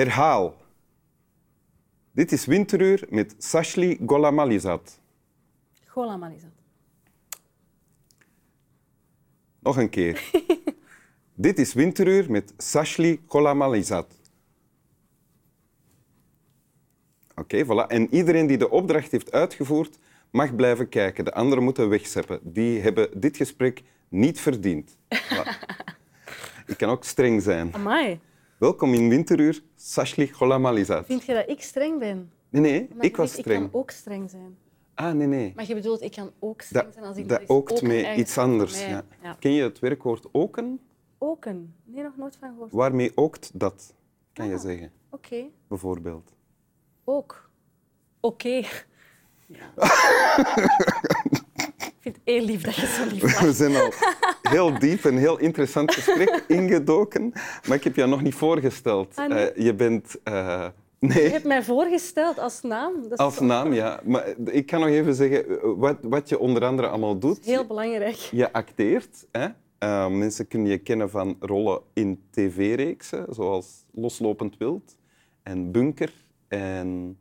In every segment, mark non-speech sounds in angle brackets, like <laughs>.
Herhaal. Dit is Winteruur met Sashli Golamalizat. Golamalizat. Nog een keer. <laughs> Dit is Winteruur met Sashli Golamalizat. Oké, voilà. En iedereen die de opdracht heeft uitgevoerd, mag blijven kijken. De anderen moeten wegzeppen. Die hebben dit gesprek niet verdiend. Voilà. <laughs> Ik kan ook streng zijn. Amai. Welkom in Winteruur, Sashli Golamalizat. Vind je dat ik streng ben? Nee, nee, ik was Ik streng. kan ook streng zijn. Ah, nee, nee. Maar je bedoelt, ik kan ook streng zijn als ik dat is oogt ook een met eigenschap iets anders. Ja. Ja. Ken je het werkwoord oken? Oken. Nee, nog nooit van gehoord. Waarmee oogt dat, kan je Ah. zeggen, Oké. bijvoorbeeld. Ook. Oké. ik <laughs> <laughs> vind het heel lief dat je zo lief <laughs> We lacht. zijn al heel diep en heel interessant gesprek <laughs> ingedoken, maar ik heb jou nog niet voorgesteld. Ah, nee? Eh, je bent... Je nee, hebt mij voorgesteld als naam. Dat als toch naam, ja. Maar ik kan nog even zeggen eh, wat, wat je onder andere allemaal doet. Heel belangrijk. Je acteert. Hè? Mensen kunnen je kennen van rollen in tv-reeksen, zoals Loslopend Wild en Bunker. En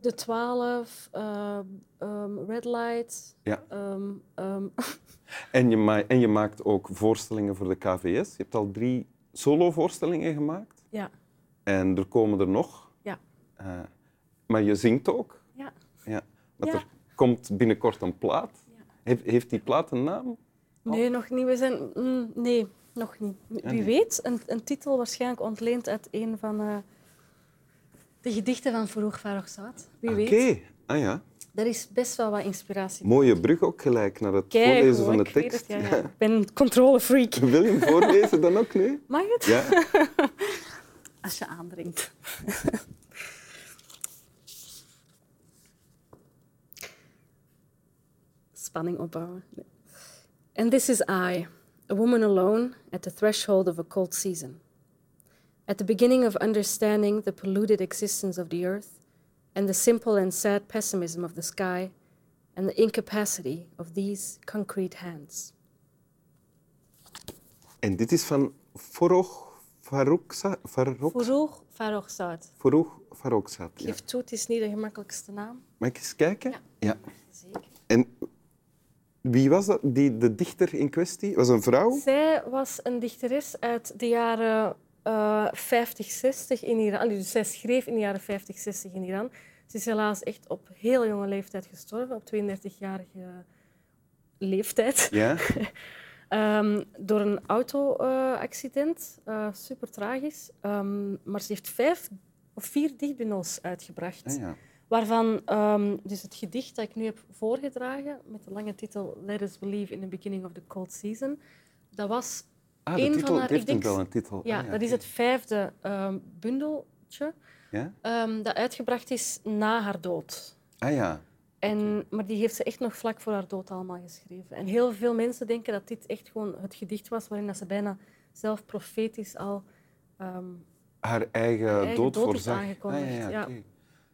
De 12, eh, ehm, Red Light. Ja. ehm, ehm, <laughs> En je, ma- en je maakt ook voorstellingen voor de KVS. Je hebt al drie solo-voorstellingen gemaakt. ja. En er komen er nog. Ja. Eh, maar je zingt ook. Ja. Ja. Want Ja. er komt binnenkort een plaat. Ja. Heeft, heeft die plaat een naam? Nee, nog niet. We zijn... mm, nee, nog niet. Wie nee. weet, een, een titel waarschijnlijk ontleend uit een van eh, de gedichten van Farouk Farrokhzad. Wie Oké. weet. Ah ja. Daar is best wel wat inspiratie. Mooie brug ook gelijk naar het Kijk, voorlezen van de tekst. het, ja, ja. Ik ben een controlefreak. <laughs> Wil je hem voorlezen dan ook nu? Mag het? Ja. <laughs> Als je aandringt. <laughs> Spanning opbouwen. And this is I, a woman alone at the threshold of a cold season. At the beginning of understanding the polluted existence of the earth and the simple and sad pessimism of the sky and the incapacity of these concrete hands. En dit is van Farouk Faroukza- Farouk- Farouk Farrokhzad. Farouk Farrokhzad. Ja. Geef toe, het is niet de gemakkelijkste naam. Mag ik eens kijken? Ja. ja. Zeker. En wie was dat, die, de dichter in kwestie? Was een vrouw? Zij was een dichteres uit de jaren eh 50, 60 in Iran. Dus zij schreef in de jaren 50, 60 in Iran. Ze is helaas echt op heel jonge leeftijd gestorven, op 32-jarige leeftijd, Ja. <laughs> Ehm, door een auto-accident. Eh, super tragisch. Ehm, maar ze heeft vijf of vier dichtbundels uitgebracht. Ah, ja. Waarvan ehm, dus het gedicht dat ik nu heb voorgedragen, met de lange titel Let us believe in the beginning of the cold season, dat was Ah, de Eén titel van haar- heeft ik denk- wel een titel. ja, Ah, dat is het vijfde ehm, bundeltje Ja? ehm, dat uitgebracht is na haar dood. Ah ja. En, maar die heeft ze echt nog vlak voor haar dood allemaal geschreven. En heel veel mensen denken dat dit echt gewoon het gedicht was waarin dat ze bijna zelf profetisch al... ehm, Haar eigen, eigen dood, voorzag. aangekondigd, Ah, ja, ja, ja.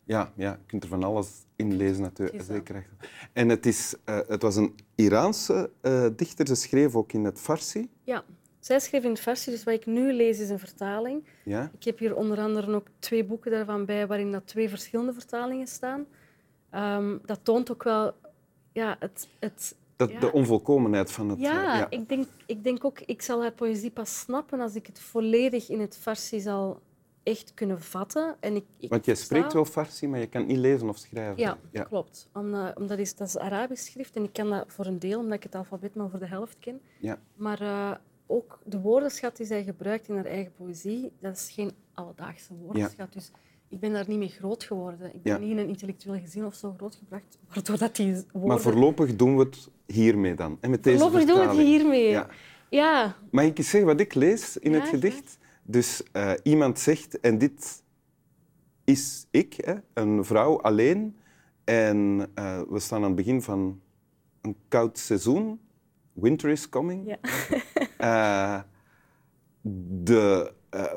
ja, ja, je kunt er van alles in lezen natuurlijk. Zeker. En het, is, eh, het was een Iraanse eh, dichter. Ze schreef ook in het Farsi. ja, zij schreef in het versie, dus wat ik nu lees is een vertaling. Ja? Ik heb hier onder andere ook twee boeken daarvan bij waarin dat twee verschillende vertalingen staan. Ehm, dat toont ook wel ja, het, het Dat, Ja. De onvolkomenheid van het... Ja, eh, ja. Ik, denk, ik denk ook, ik zal haar poëzie pas snappen als ik het volledig in het Farsi zal echt kunnen vatten. En ik, ik Want versta- spreekt wel Farsi, maar je kan niet lezen of schrijven. Ja, ja. klopt. Omdat, omdat is, dat is Arabisch schrift en ik kan dat voor een deel, omdat ik het alfabet maar voor de helft ken. ja. Maar eh, ook de woordenschat die zij gebruikt in haar eigen poëzie, dat is geen alledaagse woordenschat. Dus ik ben daar niet mee groot geworden. Ik ben Ja. niet in een intellectueel gezin of zo grootgebracht, <laughs> waardoor dat die woorden... Maar voorlopig doen we het hiermee dan. En met deze Voorlopig doen we het hiermee. Ja. ja. Mag ik eens zeggen wat ik lees in Ja, het gedicht? Dus eh, iemand zegt, en dit is ik, hè, een vrouw alleen. En eh, we staan aan het begin van een koud seizoen. Winter is coming. Ja. <laughs> Eh, de eh,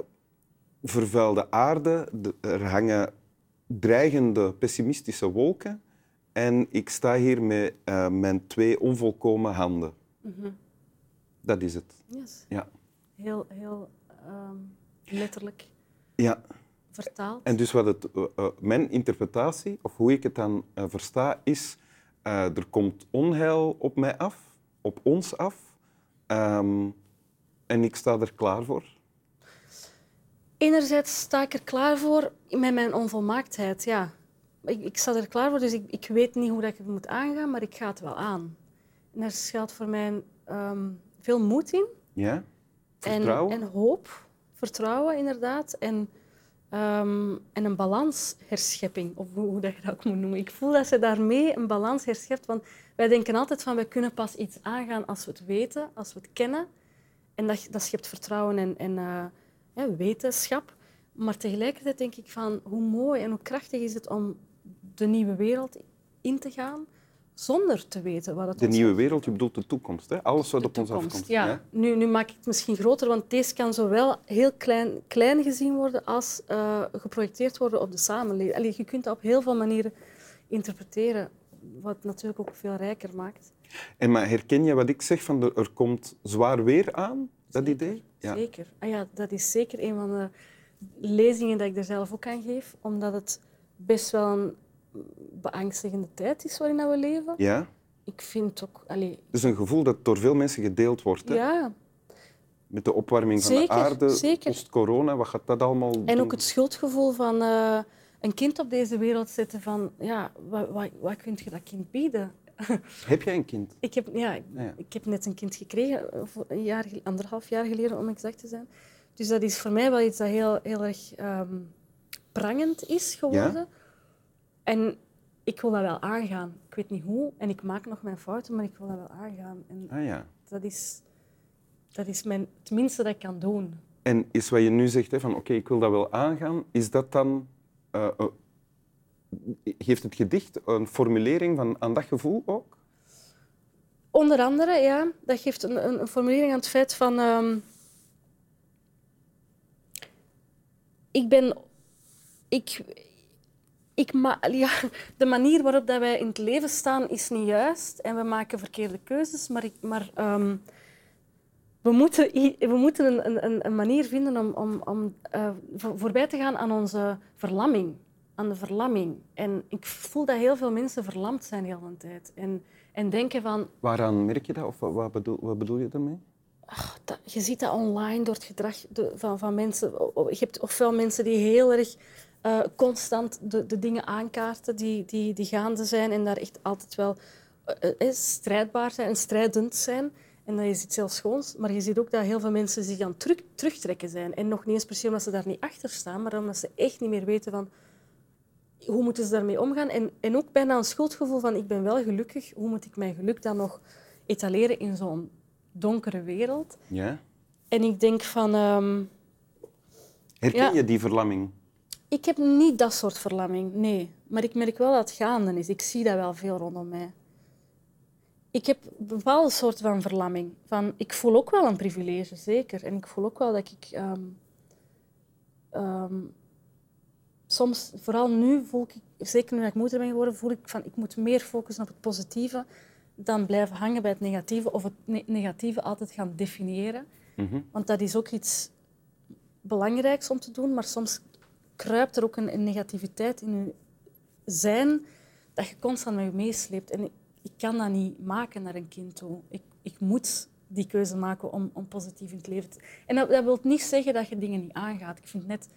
vervuilde aarde, de- er hangen dreigende pessimistische wolken. En ik sta hier met eh, mijn twee onvolkomen handen. Dat is het. Yes. Ja. Heel, heel... ehm, letterlijk Ja. vertaald. En dus wat het, mijn interpretatie, of hoe ik het dan versta, is er komt onheil op mij af, op ons af, ehm, en ik sta er klaar voor. Enerzijds sta ik er klaar voor met mijn onvolmaaktheid, ja. Ik, ik sta er klaar voor, dus ik, ik weet niet hoe dat ik het moet aangaan, maar ik ga het wel aan. En daar schuilt voor mij ehm, veel moed in. Ja? En, en hoop, vertrouwen inderdaad. En, ehm, en een balansherschepping, of hoe, dat je dat ook moet noemen. Ik voel dat ze daarmee een balans herschept. Want wij denken altijd van, wij kunnen pas iets aangaan als we het weten, als we het kennen. En dat, dat schept vertrouwen en, en eh, wetenschap. Maar tegelijkertijd denk ik van, hoe mooi en hoe krachtig is het om de nieuwe wereld in te gaan, zonder te weten wat het De nieuwe wereld, je bedoelt de toekomst, hè? alles wat op ons afkomt. Ja. Nu, nu maak ik het misschien groter, want deze kan zowel heel klein, klein gezien worden als eh, geprojecteerd worden op de samenleving. Allee, je kunt dat op heel veel manieren interpreteren, wat natuurlijk ook veel rijker maakt. En maar herken je wat ik zeg, van de, er komt zwaar weer aan, dat idee? Ja. Zeker. Ah ja, dat is zeker een van de lezingen dat ik er zelf ook aan geef, omdat het best wel een beangstigende tijd is waarin we leven. ja? Ik vind ook... Allee, Het is een gevoel dat door veel mensen gedeeld wordt. Hè? ja, Met de opwarming van de aarde, zeker. post-corona, wat gaat dat allemaal En doen? ook het schuldgevoel van eh, een kind op deze wereld zetten van, ja, wat, wat, wat kun je dat kind bieden? <laughs> Heb jij een kind? Ik heb, ja, ik, Ja. ik heb net een kind gekregen, eh, een jaar, anderhalf jaar geleden om exact te zijn. Dus dat is voor mij wel iets dat heel, heel erg ehm, prangend is geworden. En ik wil dat wel aangaan. Ik weet niet hoe en ik maak nog mijn fouten, maar ik wil dat wel aangaan. En Ah ja. dat is, dat is mijn, het minste dat ik kan doen. En is wat je nu zegt, hè, van oké, ik wil dat wel aangaan, is dat dan... eh, geeft het gedicht een formulering van, aan dat gevoel ook? Onder andere, ja, dat geeft een, een, een formulering aan het feit van. ehm, ik ben. Ik, ik ma ja, de manier waarop dat wij in het leven staan is niet juist en we maken verkeerde keuzes, maar, ik, maar ehm, we moeten, we moeten een, een, een manier vinden om, om, om eh, voor- voorbij te gaan aan onze verlamming. Aan de verlamming. En ik voel dat heel veel mensen verlamd zijn de hele tijd. En, en denken van, Waaraan merk je dat? Of wat, bedoel, wat bedoel je daarmee? dat- je ziet dat online door het gedrag de- van, van mensen. Je hebt ofwel mensen die heel erg eh, constant de, de dingen aankaarten die, die, die gaande zijn en daar echt altijd wel eh, strijdbaar zijn en strijdend zijn. En dat is iets heel schoons. Maar je ziet ook dat heel veel mensen zich aan terug, terugtrekken zijn. En nog niet eens per se omdat ze daar niet achter staan, maar omdat ze echt niet meer weten van hoe moeten ze daarmee omgaan. En, en ook bijna een schuldgevoel van ik ben wel gelukkig, hoe moet ik mijn geluk dan nog etaleren in zo'n donkere wereld? Ja? En ik denk van, ehm, Herken Ja. je die verlamming? Ik heb niet dat soort verlamming, nee. Maar ik merk wel dat het gaande is. Ik zie dat wel veel rondom mij. Ik heb een bepaalde soort van verlamming. Van, ik voel ook wel een privilege, zeker. En ik voel ook wel dat ik... ehm, ehm, soms, vooral nu, voel ik, zeker nu ik moeder ben geworden, voel ik van ik moet meer focussen op het positieve dan blijven hangen bij het negatieve of het ne- negatieve altijd gaan definiëren. Mhm. Want dat is ook iets belangrijks om te doen, maar soms kruipt er ook een, een negativiteit in je zijn dat je constant met je meesleept. En ik, ik kan dat niet maken naar een kind toe. Ik, ik moet die keuze maken om, om positief in het leven te... En dat, dat wil niet zeggen dat je dingen niet aangaat. Ik vind net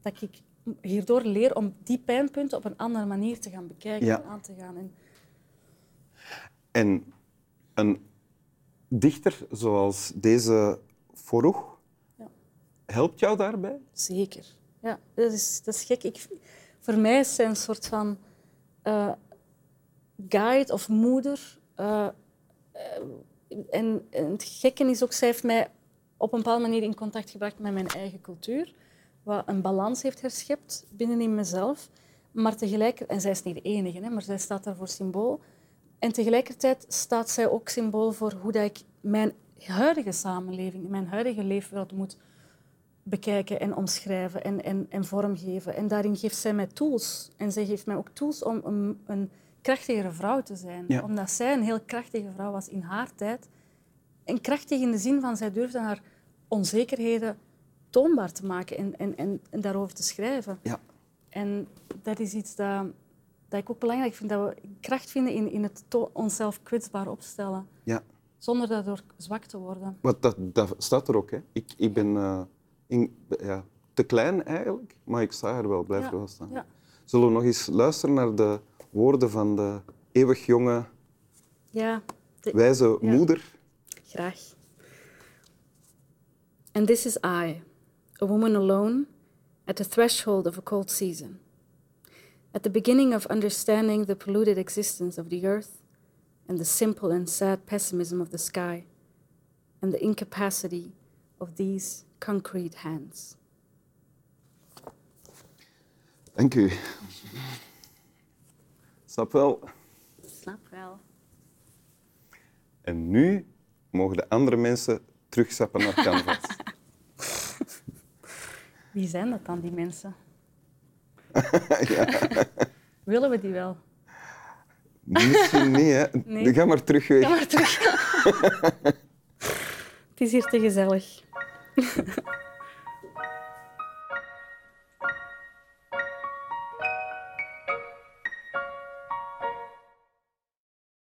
dat ik hierdoor leer om die pijnpunten op een andere manier te gaan bekijken Ja. en aan te gaan. En En een dichter zoals deze Foruch Ja. helpt jou daarbij? Zeker. Ja, dat is, dat is gek. Ik, voor mij is zij een soort van eh, guide of moeder. Eh, eh, en, en het gekke is ook, zij heeft mij op een bepaalde manier in contact gebracht met mijn eigen cultuur. Wat een balans heeft herschept binnenin mezelf. Maar tegelijkertijd, en zij is niet de enige, hè, maar zij staat daar voor symbool. En tegelijkertijd staat zij ook symbool voor hoe dat ik mijn huidige samenleving, mijn huidige leefwereld moet bekijken en omschrijven en, en, en vormgeven. En daarin geeft zij mij tools. En zij geeft mij ook tools om een, een krachtigere vrouw te zijn. Ja. Omdat zij een heel krachtige vrouw was in haar tijd. En krachtig in de zin van zij durfde haar onzekerheden toonbaar te maken en, en, en, en daarover te schrijven. Ja. En dat is iets dat, dat ik ook belangrijk vind, dat we kracht vinden in, in het onszelf kwetsbaar opstellen, ja. zonder daardoor zwak te worden. Want dat, dat staat er ook. Hè. Ik, ik ben eh, in, ja, te klein eigenlijk, maar ik sta er wel, blijf er wel staan. Zullen we nog eens luisteren naar de woorden van de eeuwig jonge, Ja, de- wijze moeder? Graag. And this is I, a woman alone at the threshold of a cold season, at the beginning of understanding the polluted existence of the earth and the simple and sad pessimism of the sky and the incapacity of these concrete hands. Dank u. Snap wel. Snap wel. En nu mogen de andere mensen terugzappen naar Canvas. <laughs> Wie zijn dat dan, die mensen? <laughs> Willen we die wel? Misschien niet, hè. Nee. Ga maar terug weg. Ga maar terug. <laughs> Het is hier te gezellig. Yeah. <laughs>